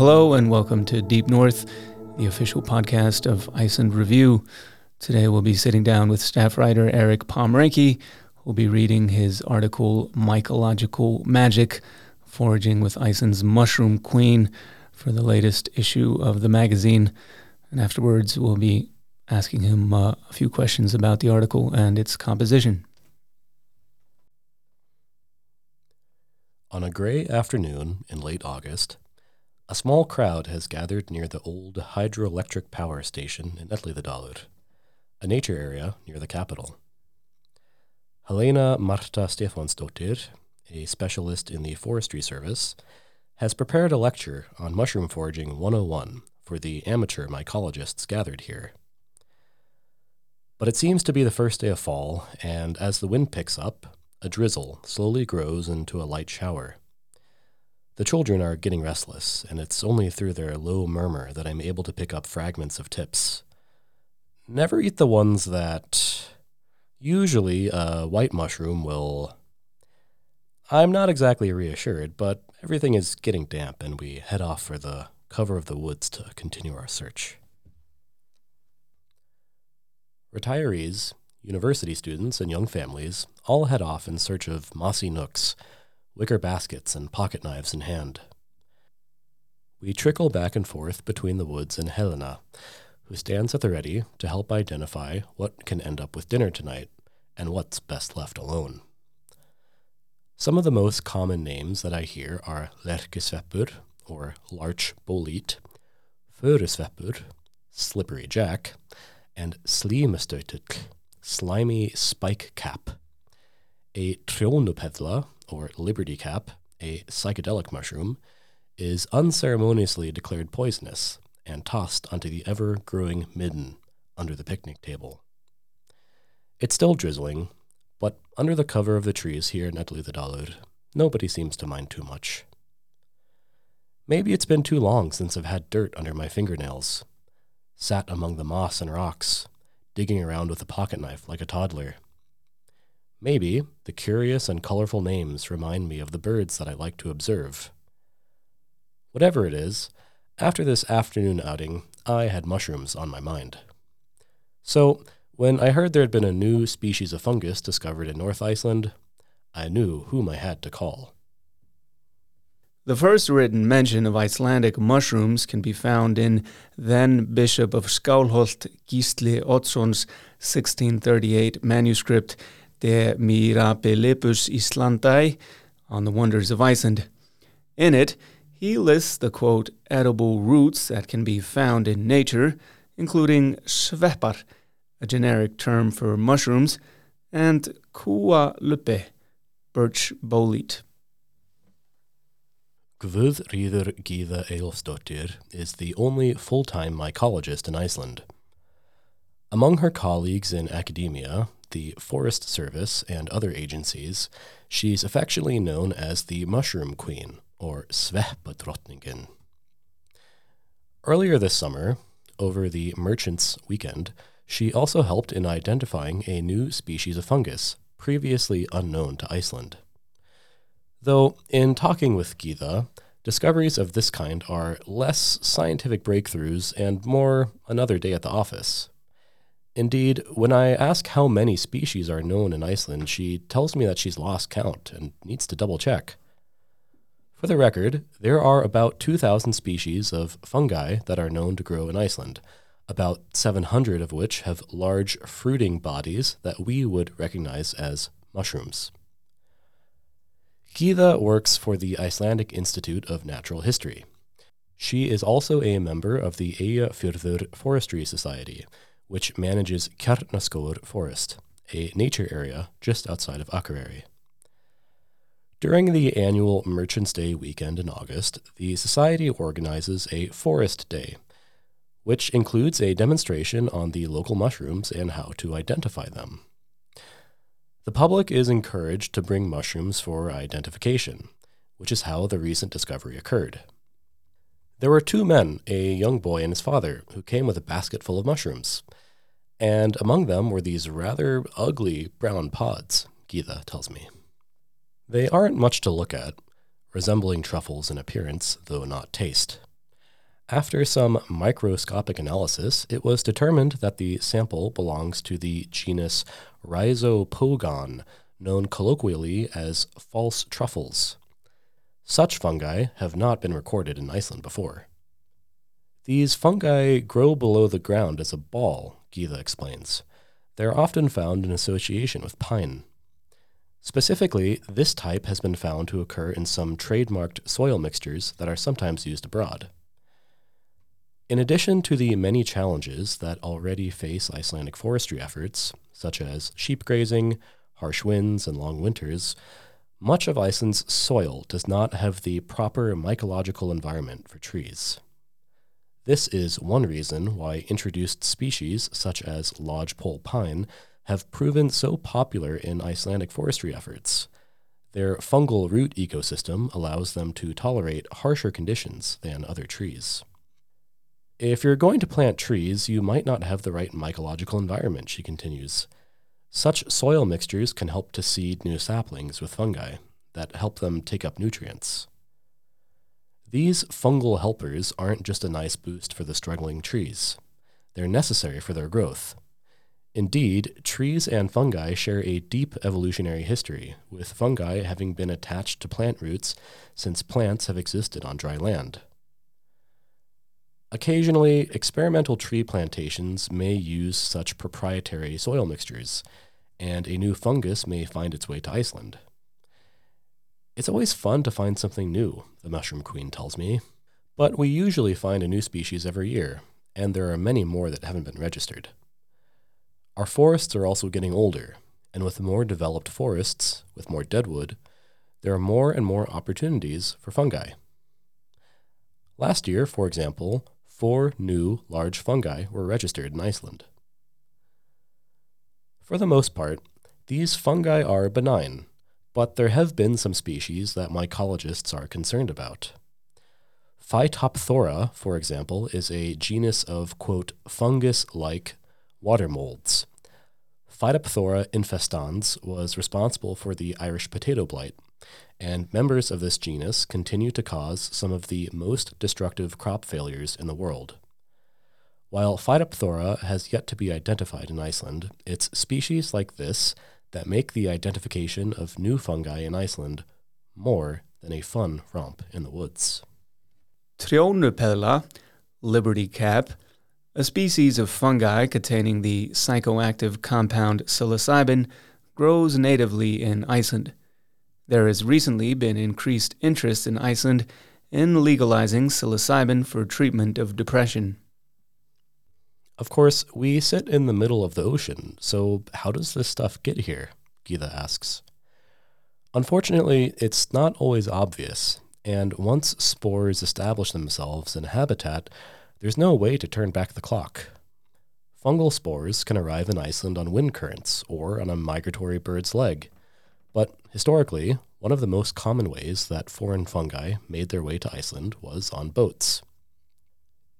Hello, and welcome to Deep North, the official podcast of Iceland Review. Today we'll be sitting down with staff writer Erik Pomrenke, who'll be reading his article Mycological Magic Foraging with Iceland's Mushroom Queen for the latest issue of the magazine. And afterwards, we'll be asking him uh, a few questions about the article and its composition. On a gray afternoon in late August, a small crowd has gathered near the old hydroelectric power station in Elliðaárdalur, a nature area near the capital. Helena Marta Stefansdottir, a specialist in the Forestry Service, has prepared a lecture on mushroom foraging 101 for the amateur mycologists gathered here. But it seems to be the first day of fall, and as the wind picks up, a drizzle slowly grows into a light shower. The children are getting restless, and it's only through their low murmur that I'm able to pick up fragments of tips. Never eat the ones that. Usually, a white mushroom will. I'm not exactly reassured, but everything is getting damp, and we head off for the cover of the woods to continue our search. Retirees, university students, and young families all head off in search of mossy nooks wicker baskets and pocket knives in hand. We trickle back and forth between the woods and Helena, who stands at the ready to help identify what can end up with dinner tonight and what's best left alone. Some of the most common names that I hear are lerkisveppur, or larch bolete, furusveppur, slippery jack, and slimestøtull, slimy spike cap. A trjónupeðla, or liberty cap, a psychedelic mushroom, is unceremoniously declared poisonous and tossed onto the ever growing midden under the picnic table. It's still drizzling, but under the cover of the trees here in Elliðaárdalur, nobody seems to mind too much. Maybe it's been too long since I've had dirt under my fingernails, sat among the moss and rocks, digging around with a pocket knife like a toddler. Maybe the curious and colorful names remind me of the birds that I like to observe. Whatever it is, after this afternoon outing, I had mushrooms on my mind. So, when I heard there had been a new species of fungus discovered in North Iceland, I knew whom I had to call. The first written mention of Icelandic mushrooms can be found in then Bishop of Skálholt Gísli Oddsson's 1638 manuscript De Mirabilibus Islandae on the wonders of Iceland. In it, he lists the quote, edible roots that can be found in nature, including sveppar, a generic term for mushrooms, and kúalubbi, birch bolete. Guðríður Gyða Eyjólfsdóttir is the only full time mycologist in Iceland. Among her colleagues in academia, the Forest Service, and other agencies, she's affectionately known as the Mushroom Queen, or Sveppadrottningin. Earlier this summer, over the Merchants Weekend, she also helped in identifying a new species of fungus, previously unknown to Iceland. Though, in talking with Gyða, discoveries of this kind are less scientific breakthroughs and more another day at the office. Indeed, when I ask how many species are known in Iceland, she tells me that she's lost count and needs to double check. For the record, there are about 2,000 species of fungi that are known to grow in Iceland, about 700 of which have large fruiting bodies that we would recognize as mushrooms. Gyða works for the Icelandic Institute of Natural History. She is also a member of the Eyjafjörður Forestry Society, which manages Kjarnaskógur Forest, a nature area just outside of Akureyri. During the annual Merchants' Day weekend in August, the Society organizes a Forest Day, which includes a demonstration on the local mushrooms and how to identify them. The public is encouraged to bring mushrooms for identification, which is how the recent discovery occurred. There were two men, a young boy and his father, who came with a basket full of mushrooms and among them were these rather ugly brown pods, Gyða tells me. They aren't much to look at, resembling truffles in appearance, though not taste. After some microscopic analysis, it was determined that the sample belongs to the genus Rhizopogon, known colloquially as false truffles. Such fungi have not been recorded in Iceland before. These fungi grow below the ground as a ball, Gyða explains. They are often found in association with pine. Specifically, this type has been found to occur in some trademarked soil mixtures that are sometimes used abroad. In addition to the many challenges that already face Icelandic forestry efforts, such as sheep grazing, harsh winds, and long winters, much of Iceland's soil does not have the proper mycological environment for trees. This is one reason why introduced species such as lodgepole pine have proven so popular in Icelandic forestry efforts. Their fungal root ecosystem allows them to tolerate harsher conditions than other trees. If you're going to plant trees, you might not have the right mycological environment, she continues. Such soil mixtures can help to seed new saplings with fungi that help them take up nutrients. These fungal helpers aren't just a nice boost for the struggling trees, they're necessary for their growth. Indeed, trees and fungi share a deep evolutionary history, with fungi having been attached to plant roots since plants have existed on dry land. Occasionally, experimental tree plantations may use such proprietary soil mixtures, and a new fungus may find its way to Iceland. It's always fun to find something new, the Mushroom Queen tells me, but we usually find a new species every year, and there are many more that haven't been registered. Our forests are also getting older, and with more developed forests, with more deadwood, there are more and more opportunities for fungi. Last year, for example, four new large fungi were registered in Iceland. For the most part, these fungi are benign, but there have been some species that mycologists are concerned about. Phytophthora, for example, is a genus of, quote, fungus like water molds. Phytophthora infestans was responsible for the Irish potato blight, and members of this genus continue to cause some of the most destructive crop failures in the world. While Phytophthora has yet to be identified in Iceland, it's species like this that make the identification of new fungi in Iceland more than a fun romp in the woods. Trjónupeðla, liberty cap, a species of fungi containing the psychoactive compound psilocybin, grows natively in Iceland. There has recently been increased interest in Iceland in legalizing psilocybin for treatment of depression. Of course, we sit in the middle of the ocean, so how does this stuff get here? Gyða asks. Unfortunately, it's not always obvious, and once spores establish themselves in a habitat, there's no way to turn back the clock. Fungal spores can arrive in Iceland on wind currents or on a migratory bird's leg. But historically, one of the most common ways that foreign fungi made their way to Iceland was on boats.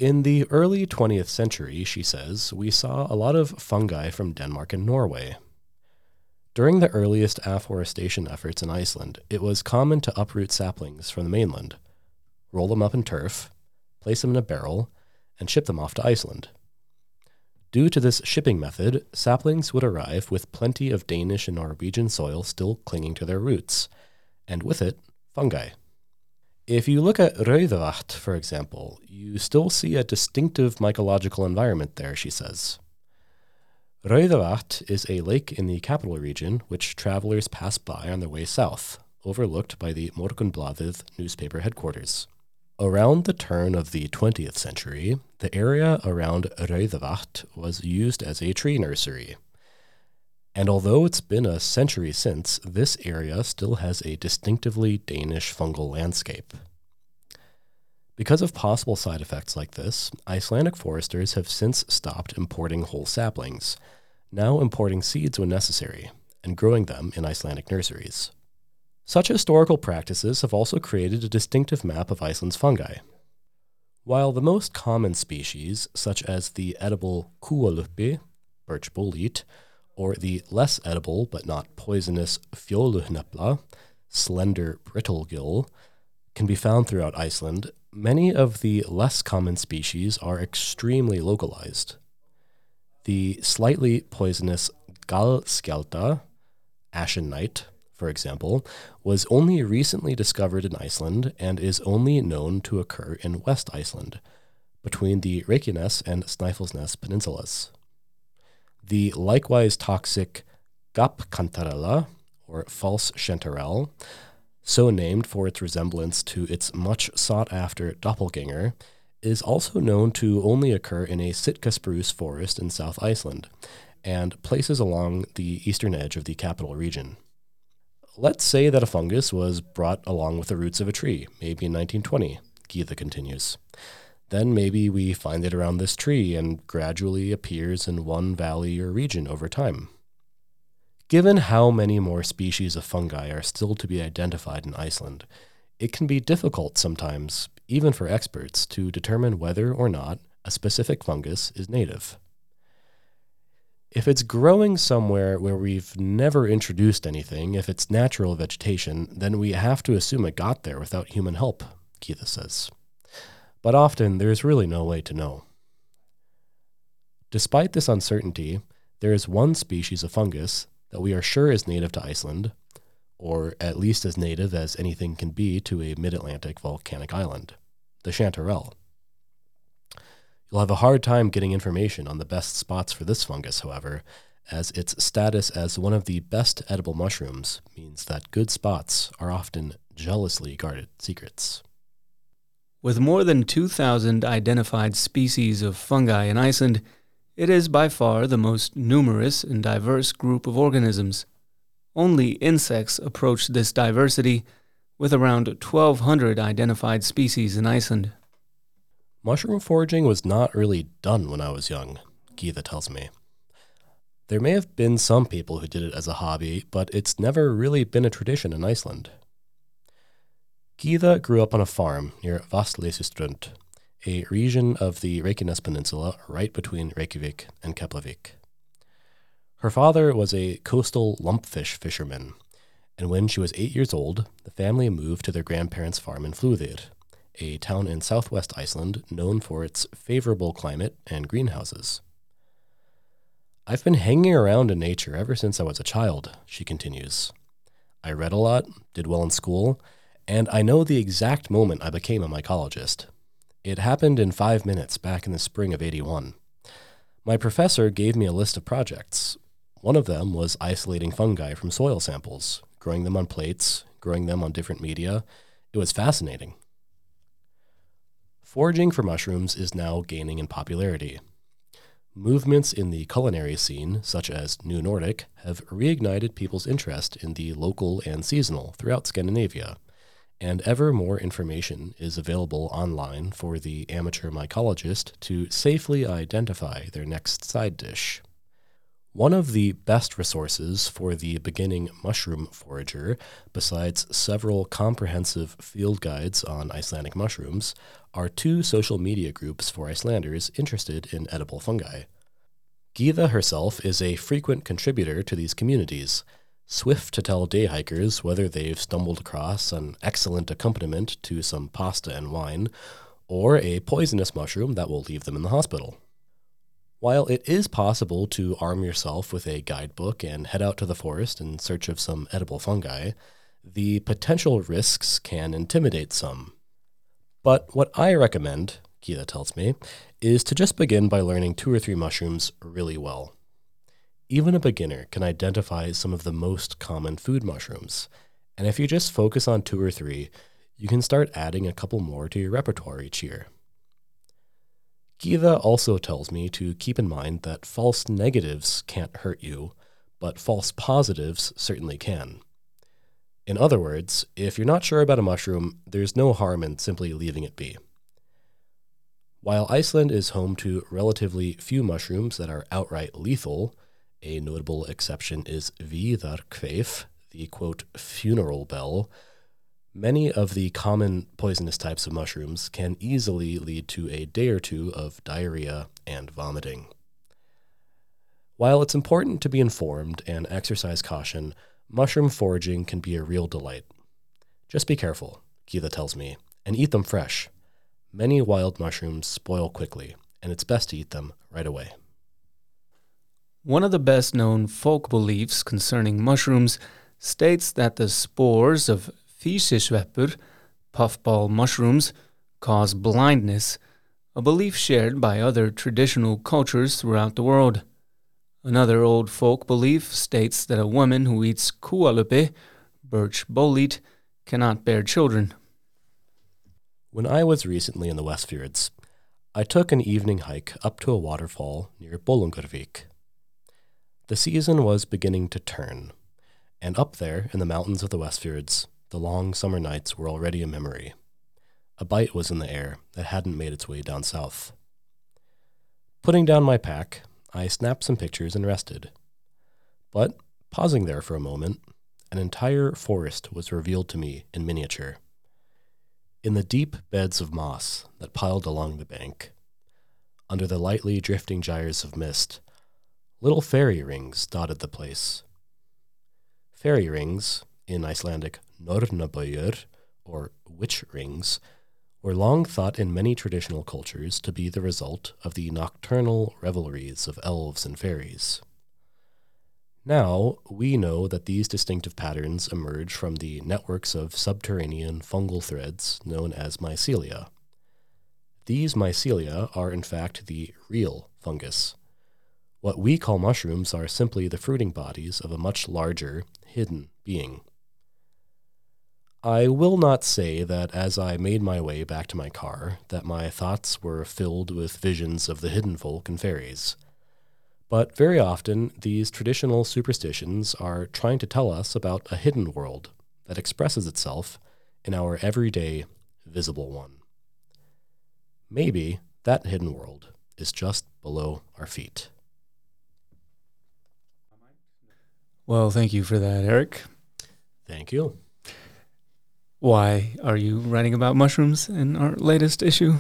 In the early 20th century, she says, we saw a lot of fungi from Denmark and Norway. During the earliest afforestation efforts in Iceland, it was common to uproot saplings from the mainland, roll them up in turf, place them in a barrel, and ship them off to Iceland. Due to this shipping method, saplings would arrive with plenty of Danish and Norwegian soil still clinging to their roots, and with it, fungi. If you look at Rauðavatn, for example, you still see a distinctive mycological environment there, she says. Rauðavatn is a lake in the capital region which travelers pass by on their way south, overlooked by the Morgunblaðið newspaper headquarters. Around the turn of the 20th century, the area around Rauðavatn was used as a tree nursery. And although it's been a century since, this area still has a distinctively Danish fungal landscape. Because of possible side effects like this, Icelandic foresters have since stopped importing whole saplings, now importing seeds when necessary, and growing them in Icelandic nurseries. Such historical practices have also created a distinctive map of Iceland's fungi. While the most common species, such as the edible kúalubbi, birch bolete, or the less edible but not poisonous fjoluhnepla, slender brittle gill, can be found throughout Iceland, many of the less common species are extremely localized. The slightly poisonous Gallskjaldta, ashen knight, for example, was only recently discovered in Iceland and is only known to occur in West Iceland, between the Reykjanes and Snæfellsnes peninsulas. The likewise toxic gap Gapkantarella, or false chanterelle, so named for its resemblance to its much sought after doppelganger, is also known to only occur in a Sitka spruce forest in South Iceland and places along the eastern edge of the capital region. Let's say that a fungus was brought along with the roots of a tree, maybe in 1920, Gyða continues. Then maybe we find it around this tree and gradually appears in one valley or region over time. Given how many more species of fungi are still to be identified in Iceland, it can be difficult sometimes, even for experts, to determine whether or not a specific fungus is native. If it's growing somewhere where we've never introduced anything, if it's natural vegetation, then we have to assume it got there without human help, Gyða says. But often there's really no way to know. Despite this uncertainty, there is one species of fungus that we are sure is native to Iceland, or at least as native as anything can be to a mid Atlantic volcanic island the chanterelle. You'll have a hard time getting information on the best spots for this fungus, however, as its status as one of the best edible mushrooms means that good spots are often jealously guarded secrets. With more than 2,000 identified species of fungi in Iceland, it is by far the most numerous and diverse group of organisms. Only insects approach this diversity, with around 1,200 identified species in Iceland. Mushroom foraging was not really done when I was young, Gyða tells me. There may have been some people who did it as a hobby, but it's never really been a tradition in Iceland. Gyða grew up on a farm near Vatnsleysuströnd, a region of the Reykjanes Peninsula right between Reykjavik and Keflavik. Her father was a coastal lumpfish fisherman, and when she was eight years old, the family moved to their grandparents' farm in Flúðir, a town in southwest Iceland known for its favorable climate and greenhouses. I've been hanging around in nature ever since I was a child, she continues. I read a lot, did well in school, and I know the exact moment I became a mycologist. It happened in five minutes back in the spring of 81. My professor gave me a list of projects. One of them was isolating fungi from soil samples, growing them on plates, growing them on different media. It was fascinating. Foraging for mushrooms is now gaining in popularity. Movements in the culinary scene, such as New Nordic, have reignited people's interest in the local and seasonal throughout Scandinavia, and ever more information is available online for the amateur mycologist to safely identify their next side dish. One of the best resources for the beginning mushroom forager, besides several comprehensive field guides on Icelandic mushrooms, are two social media groups for Icelanders interested in edible fungi. Gyða herself is a frequent contributor to these communities, swift to tell day hikers whether they've stumbled across an excellent accompaniment to some pasta and wine, or a poisonous mushroom that will leave them in the hospital. While it is possible to arm yourself with a guidebook and head out to the forest in search of some edible fungi, the potential risks can intimidate some. But what I recommend, Gyða tells me, is to just begin by learning two or three mushrooms really well. Even a beginner can identify some of the most common food mushrooms, and if you just focus on two or three, you can start adding a couple more to your repertoire each year. Gyða also tells me to keep in mind that false negatives can't hurt you, but false positives certainly can. In other words, if you're not sure about a mushroom, there's no harm in simply leaving it be. While Iceland is home to relatively few mushrooms that are outright lethal, a notable exception is Viðarkveif, the quote, funeral bell, Many of the common poisonous types of mushrooms can easily lead to a day or two of diarrhea and vomiting. While it's important to be informed and exercise caution, mushroom foraging can be a real delight. Just be careful, Gyða tells me, and eat them fresh. many wild mushrooms spoil quickly, and it's best to eat them right away. One of the best known folk beliefs concerning mushrooms states that the spores of Fisisveppur, puffball mushrooms, cause blindness, a belief shared by other traditional cultures throughout the world. Another old folk belief states that a woman who eats kúalubbi, birch bolete, cannot bear children. When I was recently in the Westfjords, I took an evening hike up to a waterfall near Bolungarvik. The season was beginning to turn, and up there in the mountains of the Westfjords, the long summer nights were already a memory. A bite was in the air that hadn't made its way down south. Putting down my pack, I snapped some pictures and rested. But, pausing there for a moment, an entire forest was revealed to me in miniature. In the deep beds of moss that piled along the bank, under the lightly drifting gyres of mist, little fairy rings dotted the place. Fairy rings, in Icelandic nornabøyur, or witch rings, were long thought in many traditional cultures to be the result of the nocturnal revelries of elves and fairies. Now, we know that these distinctive patterns emerge from the networks of subterranean fungal threads known as mycelia. These mycelia are, in fact, the real fungus. What we call mushrooms are simply the fruiting bodies of a much larger, hidden being. I will not say that as I made my way back to my car, that my thoughts were filled with visions of the hidden folk and fairies. But very often, these traditional superstitions are trying to tell us about a hidden world that expresses itself in our everyday, visible one. Maybe that hidden world is just below our feet. Well, thank you for that, Erik. Thank you. Why are you writing about mushrooms in our latest issue?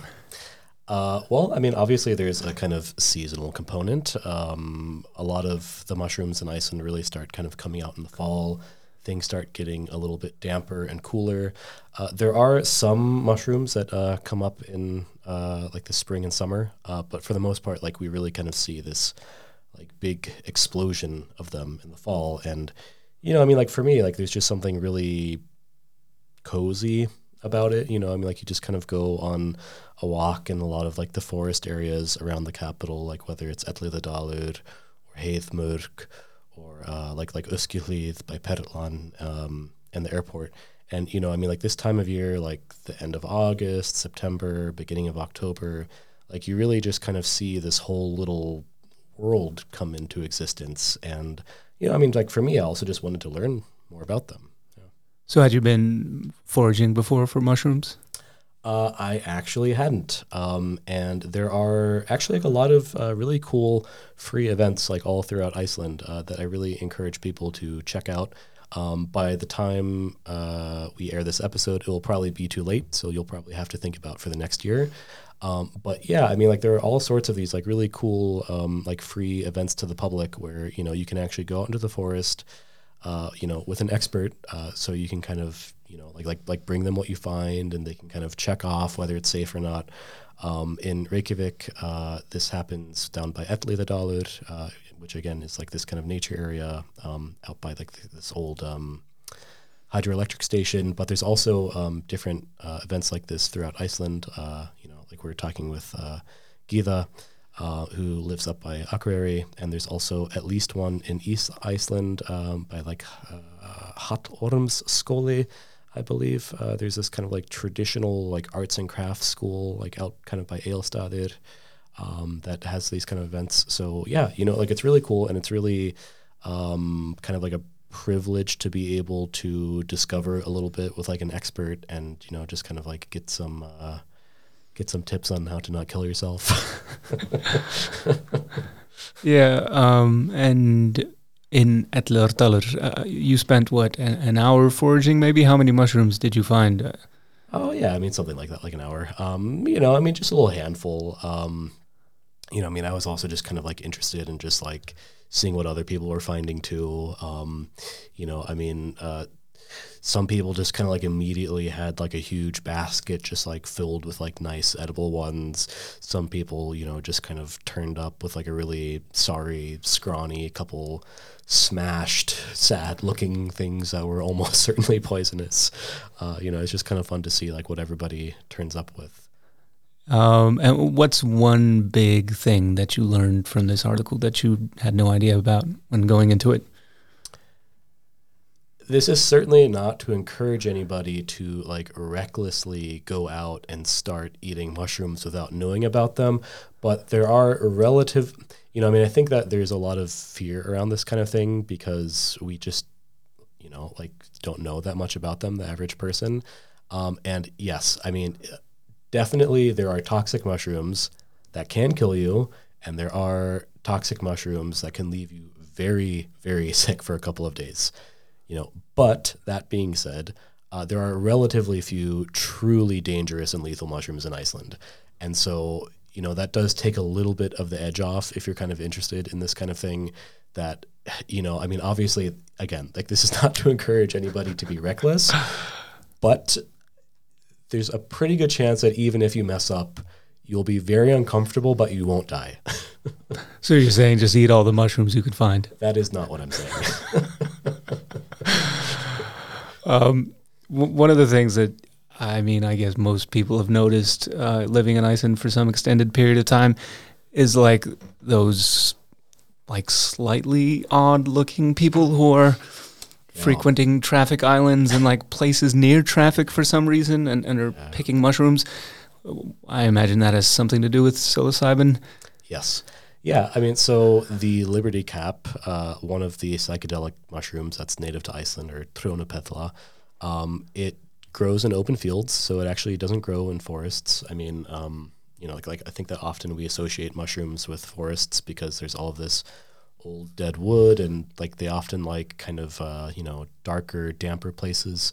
Uh, well, I mean, obviously, there's a kind of seasonal component. Um, a lot of the mushrooms in Iceland really start kind of coming out in the fall. Things start getting a little bit damper and cooler. Uh, there are some mushrooms that uh, come up in uh, like the spring and summer, uh, but for the most part, like we really kind of see this like big explosion of them in the fall. And you know, I mean, like for me, like there's just something really cozy about it. You know, I mean, like you just kind of go on a walk in a lot of like the forest areas around the capital, like whether it's Elliðaárdalur or Heiðmörk or uh, like like Öskjuhlíð by Perlan um, and the airport. And you know, I mean, like this time of year, like the end of August, September, beginning of October, like you really just kind of see this whole little world come into existence. And you know, I mean, like for me, I also just wanted to learn more about them. So, had you been foraging before for mushrooms? Uh, I actually hadn't. Um, and there are actually like a lot of uh, really cool free events like all throughout Iceland uh, that I really encourage people to check out. Um, by the time uh, we air this episode, it will probably be too late, so you'll probably have to think about for the next year. Um, but yeah, I mean, like there are all sorts of these like really cool um, like free events to the public where you know you can actually go out into the forest uh, you know, with an expert, uh, so you can kind of, you know, like like like bring them what you find, and they can kind of check off whether it's safe or not. Um, in Reykjavik, uh, this happens down by Elliðaárdalur, uh, which again is like this kind of nature area um, out by like this old um, hydroelectric station. But there's also um, different uh, events like this throughout Iceland. Uh, you know, like we are talking with uh, Gyða uh, who lives up by Akureyri, and there's also at least one in East Iceland um, by like uh, Hattormsskóli, I believe. Uh, there's this kind of like traditional like arts and crafts school like out kind of by Egilsstaðir um, that has these kind of events. So yeah, you know, like it's really cool and it's really um, kind of like a privilege to be able to discover a little bit with like an expert and you know just kind of like get some uh, get some tips on how to not kill yourself. yeah, um, and in Elliðaárdalur, uh, you spent what an, an, hour foraging? Maybe how many mushrooms did you find? Oh yeah, I mean something like that, like an hour. Um, you know, I mean just a little handful. Um, you know, I mean I was also just kind of like interested in just like seeing what other people were finding too. Um, you know, I mean. Uh, some people just kind of like immediately had like a huge basket just like filled with like nice edible ones. Some people, you know, just kind of turned up with like a really sorry, scrawny couple smashed, sad looking things that were almost certainly poisonous. Uh, you know, it's just kind of fun to see like what everybody turns up with. Um, and what's one big thing that you learned from this article that you had no idea about when going into it? This is certainly not to encourage anybody to like recklessly go out and start eating mushrooms without knowing about them but there are relative you know i mean i think that there's a lot of fear around this kind of thing because we just you know like don't know that much about them the average person. Um, and yes i mean definitely there are toxic mushrooms that can kill you and there are toxic mushrooms that can leave you very very sick for a couple of days you know, but that being said, uh, there are relatively few truly dangerous and lethal mushrooms in Iceland, and so you know that does take a little bit of the edge off if you're kind of interested in this kind of thing. That you know, I mean, obviously, again, like this is not to encourage anybody to be reckless, but there's a pretty good chance that even if you mess up, you'll be very uncomfortable, but you won't die. so you're saying just eat all the mushrooms you could find? That is not what I'm saying. um, w- one of the things that I mean, I guess most people have noticed uh, living in Iceland for some extended period of time is like those like slightly odd looking people who are yeah. frequenting traffic islands and like places near traffic for some reason and, and are yeah. picking mushrooms. I imagine that has something to do with psilocybin. Yes. Yeah, I mean, so the Liberty Cap, uh, one of the psychedelic mushrooms that's native to Iceland, or Trjónupeðla, um, it grows in open fields, so it actually doesn't grow in forests. I mean, um, you know, like, like I think that often we associate mushrooms with forests because there's all of this old dead wood, and like they often like kind of uh, you know darker, damper places.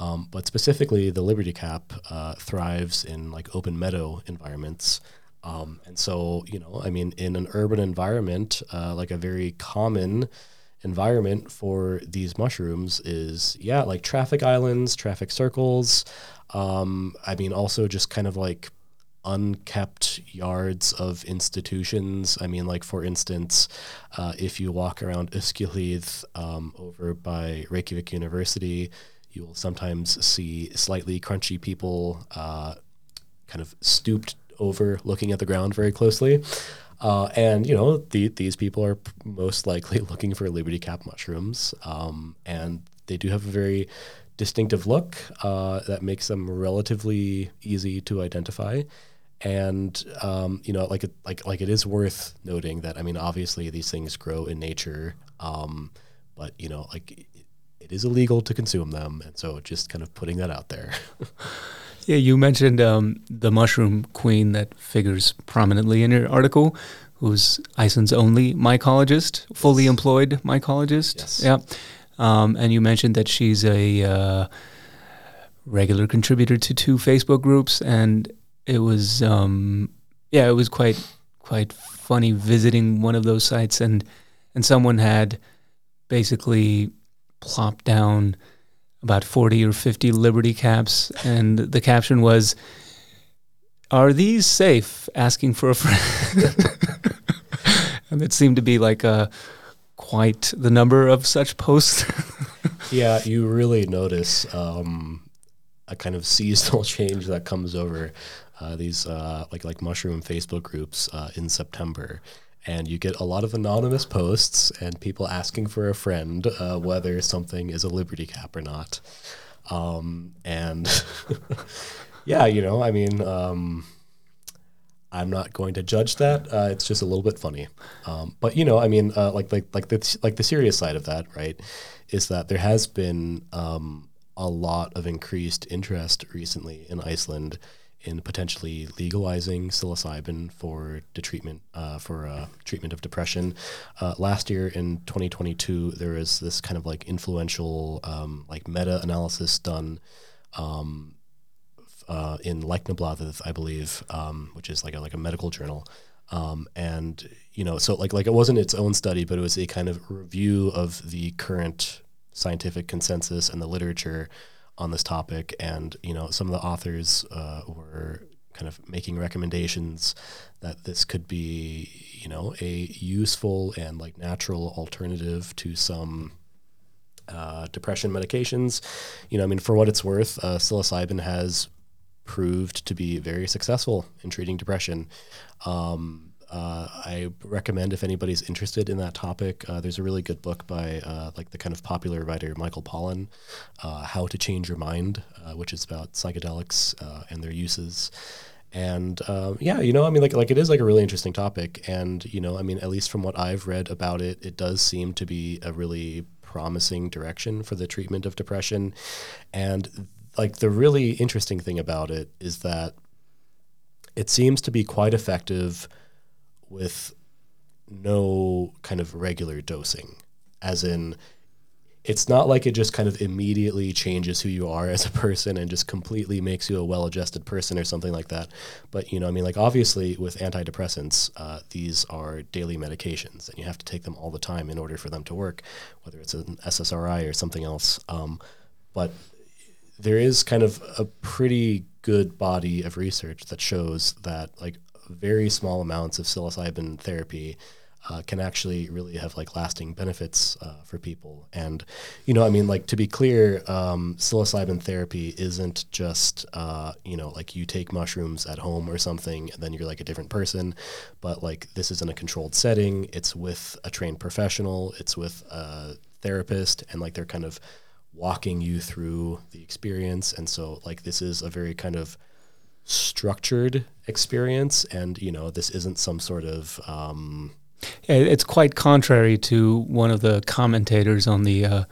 Um, but specifically, the Liberty Cap uh, thrives in like open meadow environments. Um, and so, you know, I mean, in an urban environment, uh, like a very common environment for these mushrooms is, yeah, like traffic islands, traffic circles. Um, I mean, also just kind of like unkept yards of institutions. I mean, like for instance, uh, if you walk around Öskjuhlíð um, over by Reykjavik University, you will sometimes see slightly crunchy people uh, kind of stooped over looking at the ground very closely. Uh, and you know the, these people are most likely looking for liberty cap mushrooms, um, and they do have a very distinctive look uh, that makes them relatively easy to identify. And um, you know, like it, like like it is worth noting that I mean, obviously these things grow in nature, um, but you know, like it, it is illegal to consume them, and so just kind of putting that out there. Yeah, you mentioned um, the mushroom queen that figures prominently in your article, who's Iceland's only mycologist, fully employed mycologist. Yes. Yeah. Um, and you mentioned that she's a uh, regular contributor to two Facebook groups, and it was um, yeah, it was quite quite funny visiting one of those sites, and and someone had basically plopped down about 40 or 50 Liberty caps, and the caption was, Are these safe? Asking for a friend. and it seemed to be like a, quite the number of such posts. yeah, you really notice um, a kind of seasonal change that comes over uh, these uh, like like mushroom Facebook groups uh, in September and you get a lot of anonymous posts and people asking for a friend uh, whether something is a Liberty Cap or not. Um, and yeah, you know, I mean, um, I'm not going to judge that. Uh, it's just a little bit funny. Um, but you know, I mean, uh, like like like the like the serious side of that, right, is that there has been um, a lot of increased interest recently in Iceland in potentially legalizing psilocybin for the treatment uh, for uh, treatment of depression. Uh, last year in 2022, there was this kind of like influential um, like meta analysis done um, uh, in Læknablaðið, I believe, um, which is like a, like a medical journal. Um, and you know, so like like it wasn't its own study, but it was a kind of review of the current scientific consensus and the literature on this topic. And, you know, some of the authors uh, were kind of making recommendations that this could be, you know, a useful and like natural alternative to some uh, depression medications. You know, I mean, for what it's worth, uh, psilocybin has proved to be very successful in treating depression. Um, uh, I recommend if anybody's interested in that topic. Uh, there's a really good book by uh, like the kind of popular writer Michael Pollan, uh, "How to Change Your Mind," uh, which is about psychedelics and their uses. And yeah, you know, I mean, like like it is like a really interesting topic, and you know, I mean, at least from what I've read about it, it does seem to be a really promising direction for the treatment of depression. And like the really interesting thing about it is that it seems to be quite effective with no kind of regular dosing, as in it's not like it just kind of immediately changes who you are as a person and just completely makes you a well-adjusted person or something like that. But you know, I mean, like obviously with antidepressants, uh, these are daily medications, and you have to take them all the time in order for them to work, whether it's an SSRI or something else. Um, but there is kind of a pretty good body of research that shows that like very small amounts of psilocybin therapy uh, can actually really have like lasting benefits uh, for people. And, you know, I mean, like to be clear, um, psilocybin therapy isn't just, uh, you know, like you take mushrooms at home or something and then you're like a different person. But like this is in a controlled setting, it's with a trained professional, it's with a therapist, and like they're kind of walking you through the experience. And so, like, this is a very kind of structured experience, and you know, this isn't some sort of um, it's quite contrary to one of the commentators on the uh,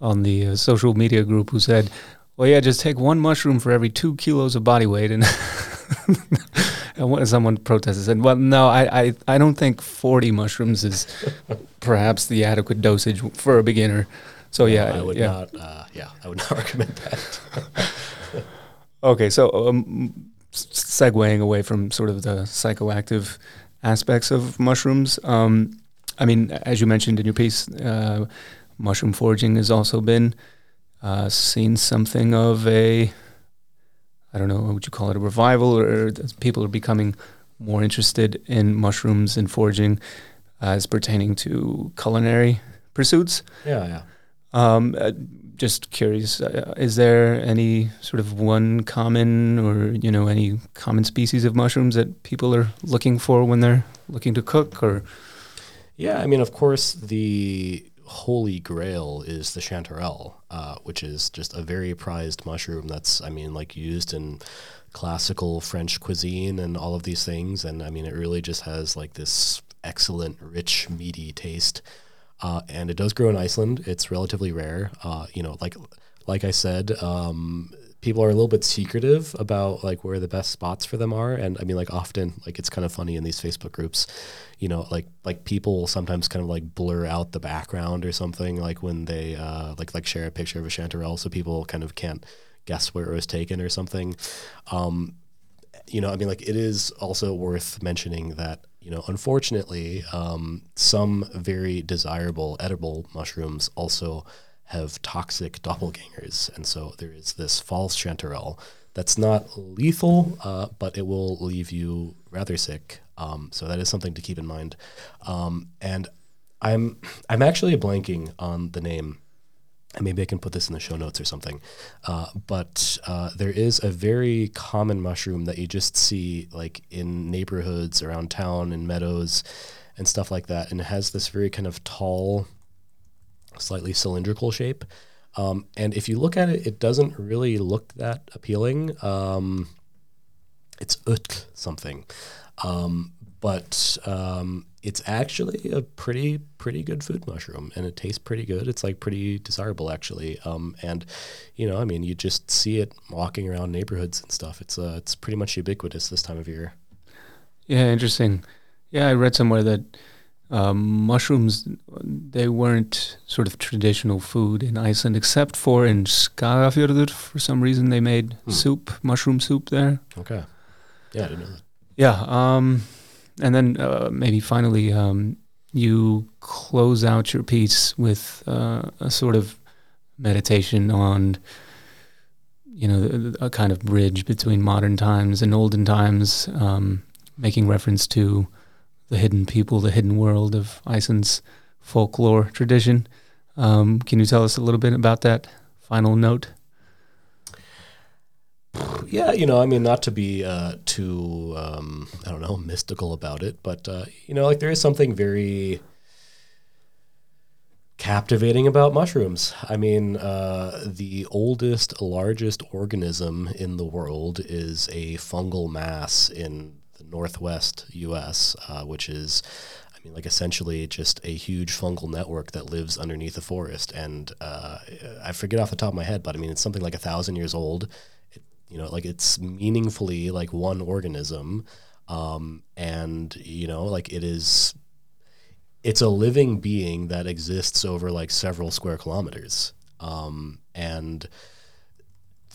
on the uh, social media group who said, "Well, yeah, just take one mushroom for every two kilos of body weight." And, and someone protested and said, "Well, no, I, I, I don't think forty mushrooms is perhaps the adequate dosage for a beginner." So yeah, I would yeah. not. Uh, yeah, I would not recommend that. Okay, so um, segueing away from sort of the psychoactive aspects of mushrooms, um, I mean, as you mentioned in your piece, uh, mushroom foraging has also been uh, seen something of a, I don't know, would you call it a revival, or people are becoming more interested in mushrooms and foraging as pertaining to culinary pursuits. Yeah, yeah. Um, uh, just curious, uh, is there any sort of one common or, you know, any common species of mushrooms that people are looking for when they're looking to cook or? Yeah, I mean, of course, the holy grail is the chanterelle, uh, which is just a very prized mushroom that's, I mean, like used in classical French cuisine and all of these things. And I mean, it really just has like this excellent, rich, meaty taste. Uh, and it does grow in Iceland. It's relatively rare. Uh, you know, like like I said, um, people are a little bit secretive about like where the best spots for them are. And I mean, like often, like it's kind of funny in these Facebook groups. You know, like like people will sometimes kind of like blur out the background or something, like when they uh, like like share a picture of a chanterelle, so people kind of can't guess where it was taken or something. Um, you know, I mean, like it is also worth mentioning that you know, unfortunately, um, some very desirable edible mushrooms also have toxic doppelgangers, and so there is this false chanterelle that's not lethal, uh, but it will leave you rather sick. Um, so that is something to keep in mind. Um, and I'm I'm actually blanking on the name and maybe I can put this in the show notes or something. Uh, but uh, there is a very common mushroom that you just see like in neighborhoods around town and meadows and stuff like that, and it has this very kind of tall, slightly cylindrical shape. Um, and if you look at it, it doesn't really look that appealing. Um, it's ut something. Um, but um, it's actually a pretty pretty good food mushroom, and it tastes pretty good. It's like pretty desirable actually. Um, and you know, I mean, you just see it walking around neighborhoods and stuff. It's uh, it's pretty much ubiquitous this time of year. Yeah, interesting. Yeah, I read somewhere that um, mushrooms they weren't sort of traditional food in Iceland, except for in Skagafjörður. For some reason, they made hmm. soup, mushroom soup there. Okay. Yeah, I didn't know that. Yeah. Um, and then uh, maybe finally, um, you close out your piece with uh, a sort of meditation on you know a kind of bridge between modern times and olden times, um, making reference to the hidden people, the hidden world of Iceland's folklore tradition. Um, can you tell us a little bit about that final note? Yeah, you know, I mean, not to be uh, too, um, I don't know, mystical about it, but, uh, you know, like there is something very captivating about mushrooms. I mean, uh, the oldest, largest organism in the world is a fungal mass in the northwest U.S., uh, which is, I mean, like essentially just a huge fungal network that lives underneath a forest. And uh, I forget off the top of my head, but I mean, it's something like a thousand years old. You know, like it's meaningfully like one organism. Um, and, you know, like it is it's a living being that exists over like several square kilometers. Um, and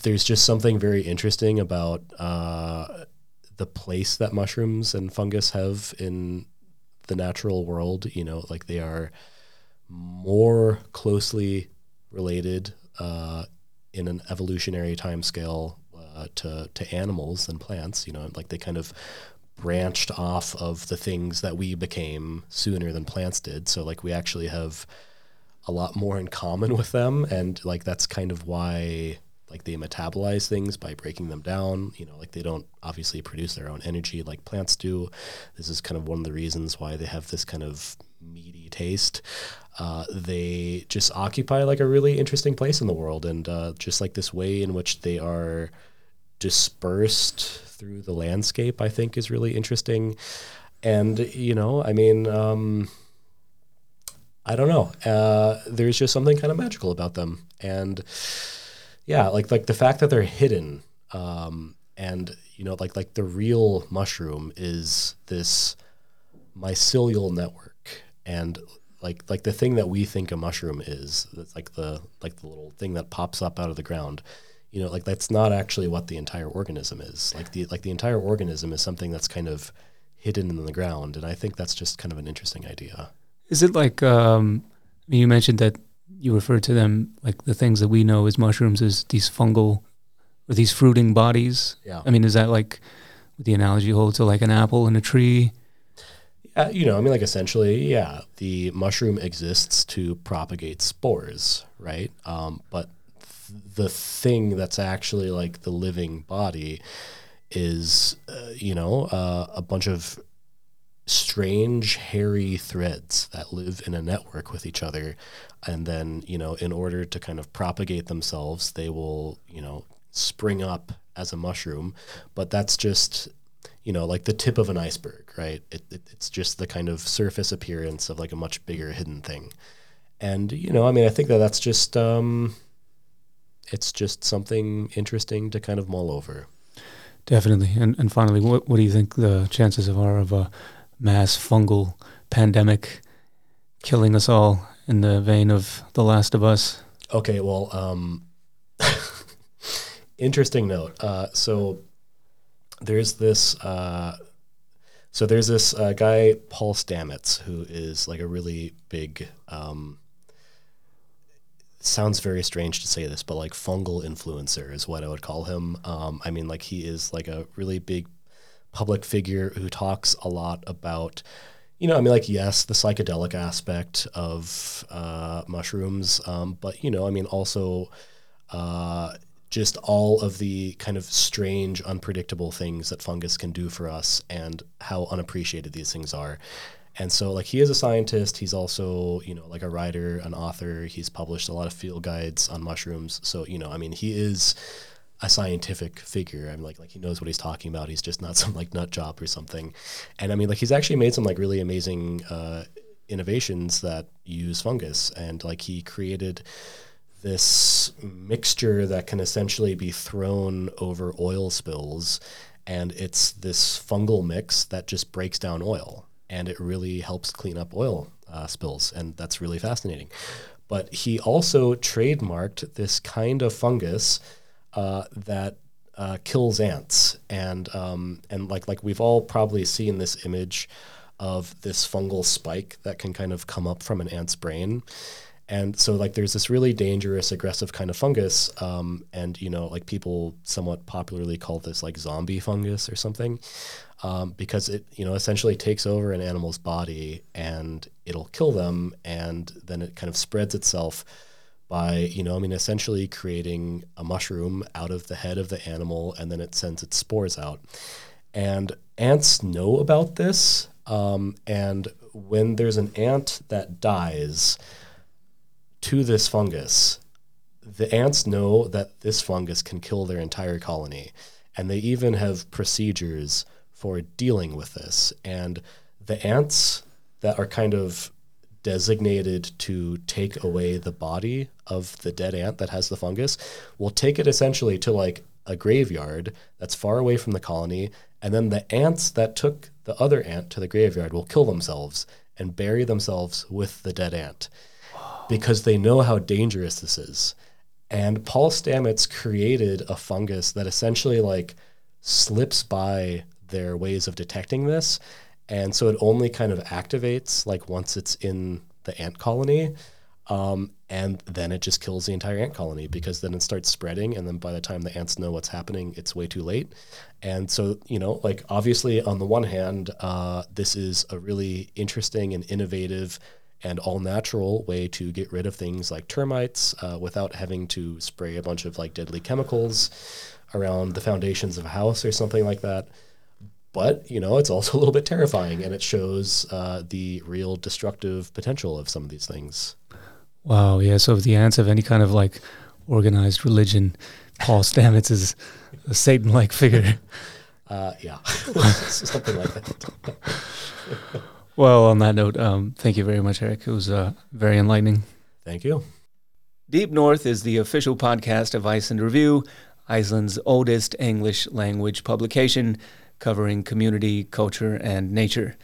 there's just something very interesting about uh, the place that mushrooms and fungus have in the natural world. You know, like they are more closely related uh, in an evolutionary timescale uh, to to animals and plants. You know, like they kind of branched off of the things that we became sooner than plants did. So like we actually have a lot more in common with them and like that's kind of why like they metabolize things by breaking them down you know like they don't obviously produce their own energy like plants do this is kind of one of the reasons why they have this kind of meaty taste uh, they just occupy like a really interesting place in the world and uh, just like this way in which they are dispersed through the landscape, I think is really interesting. And, you know, I mean, um, I don't know. Uh, there's just something kind of magical about them. And yeah, like, like the fact that they're hidden, um, and, you know, like, like the real mushroom is this mycelial network. And like like the thing that we think a mushroom is, that's like the like the little thing that pops up out of the ground you know like that's not actually what the entire organism is. Like the like the entire organism is something that's kind of hidden in the ground and i think that's just kind of an interesting idea. Is it like um, I mean, you mentioned that you refer to them like the things that we know as mushrooms as these fungal or these fruiting bodies. Yeah. I mean is that like the analogy holds to like an apple and a tree? Uh, you know i mean like essentially yeah the mushroom exists to propagate spores right? Um, but the thing that's actually like the living body is, uh, you know, uh, a bunch of strange hairy threads that live in a network with each other. And then you know in order to kind of propagate themselves they will you know spring up as a mushroom. But that's just you know like the tip of an iceberg right? It, it, it's just the kind of surface appearance of like a much bigger hidden thing. And you know i mean i think that that's just um, it's just something interesting to kind of mull over. Definitely. And, and finally, what, what do you think the chances of are of a mass fungal pandemic killing us all in the vein of The Last of Us? Okay, well, um, interesting note. Uh, so there's this. Uh, so there's this uh, guy Paul Stamets who is like a really big um, sounds very strange to say this, but like fungal influencer is what I would call him. Um, I mean, like he is like a really big public figure who talks a lot about, you know, I mean, like yes, the psychedelic aspect of uh, mushrooms, um, but you know, I mean, also. Uh, just all of the kind of strange, unpredictable things that fungus can do for us and how unappreciated these things are. And so, like, he is a scientist. He's also, you know, like a writer, an author. He's published a lot of field guides on mushrooms. So, you know, I mean, he is a scientific figure. I'm like, like he knows what he's talking about. He's just not some like nut job or something. And I mean, like, he's actually made some like really amazing uh, innovations that use fungus. And like, he created this mixture that can essentially be thrown over oil spills. And it's this fungal mix that just breaks down oil and it really helps clean up oil uh, spills, and that's really fascinating. But he also trademarked this kind of fungus uh, that uh, kills ants, and um, and like like we've all probably seen this image of this fungal spike that can kind of come up from an ant's brain. And so, like, there's this really dangerous, aggressive kind of fungus, um, and you know, like people somewhat popularly call this like zombie fungus or something, um, because it, you know, essentially takes over an animal's body and it'll kill them, and then it kind of spreads itself by, you know, I mean, essentially creating a mushroom out of the head of the animal, and then it sends its spores out. And ants know about this, um, and when there's an ant that dies to this fungus, the ants know that this fungus can kill their entire colony. And they even have procedures for dealing with this. And the ants that are kind of designated to take away the body of the dead ant that has the fungus will take it essentially to like a graveyard that's far away from the colony. And then the ants that took the other ant to the graveyard will kill themselves and bury themselves with the dead ant because they know how dangerous this is. And Paul Stamets created a fungus that essentially like slips by their ways of detecting this. And so it only kind of activates like once it's in the ant colony. Um, and then it just kills the entire ant colony because then it starts spreading. And then by the time the ants know what's happening, it's way too late. And so, you know, like obviously, on the one hand, uh, this is a really interesting and innovative and all natural way to get rid of things like termites uh, without having to spray a bunch of like deadly chemicals around the foundations of a house or something like that. But you know, it's also a little bit terrifying, and it shows uh, the real destructive potential of some of these things. Wow. Yeah. So if the ants have any kind of like organized religion, Paul Stamets is a Satan-like figure. Uh, yeah, something like that. Well, on that note, um, thank you very much, Erik. It was uh, very enlightening. Thank you. Deep North is the official podcast of Iceland Review, Iceland's oldest English language publication covering community, culture, and nature.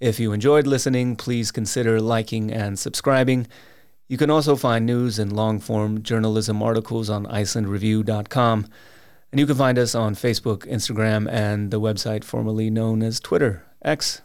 If you enjoyed listening, please consider liking and subscribing. You can also find news and long form journalism articles on IcelandReview.com. And you can find us on Facebook, Instagram, and the website formerly known as Twitter, X.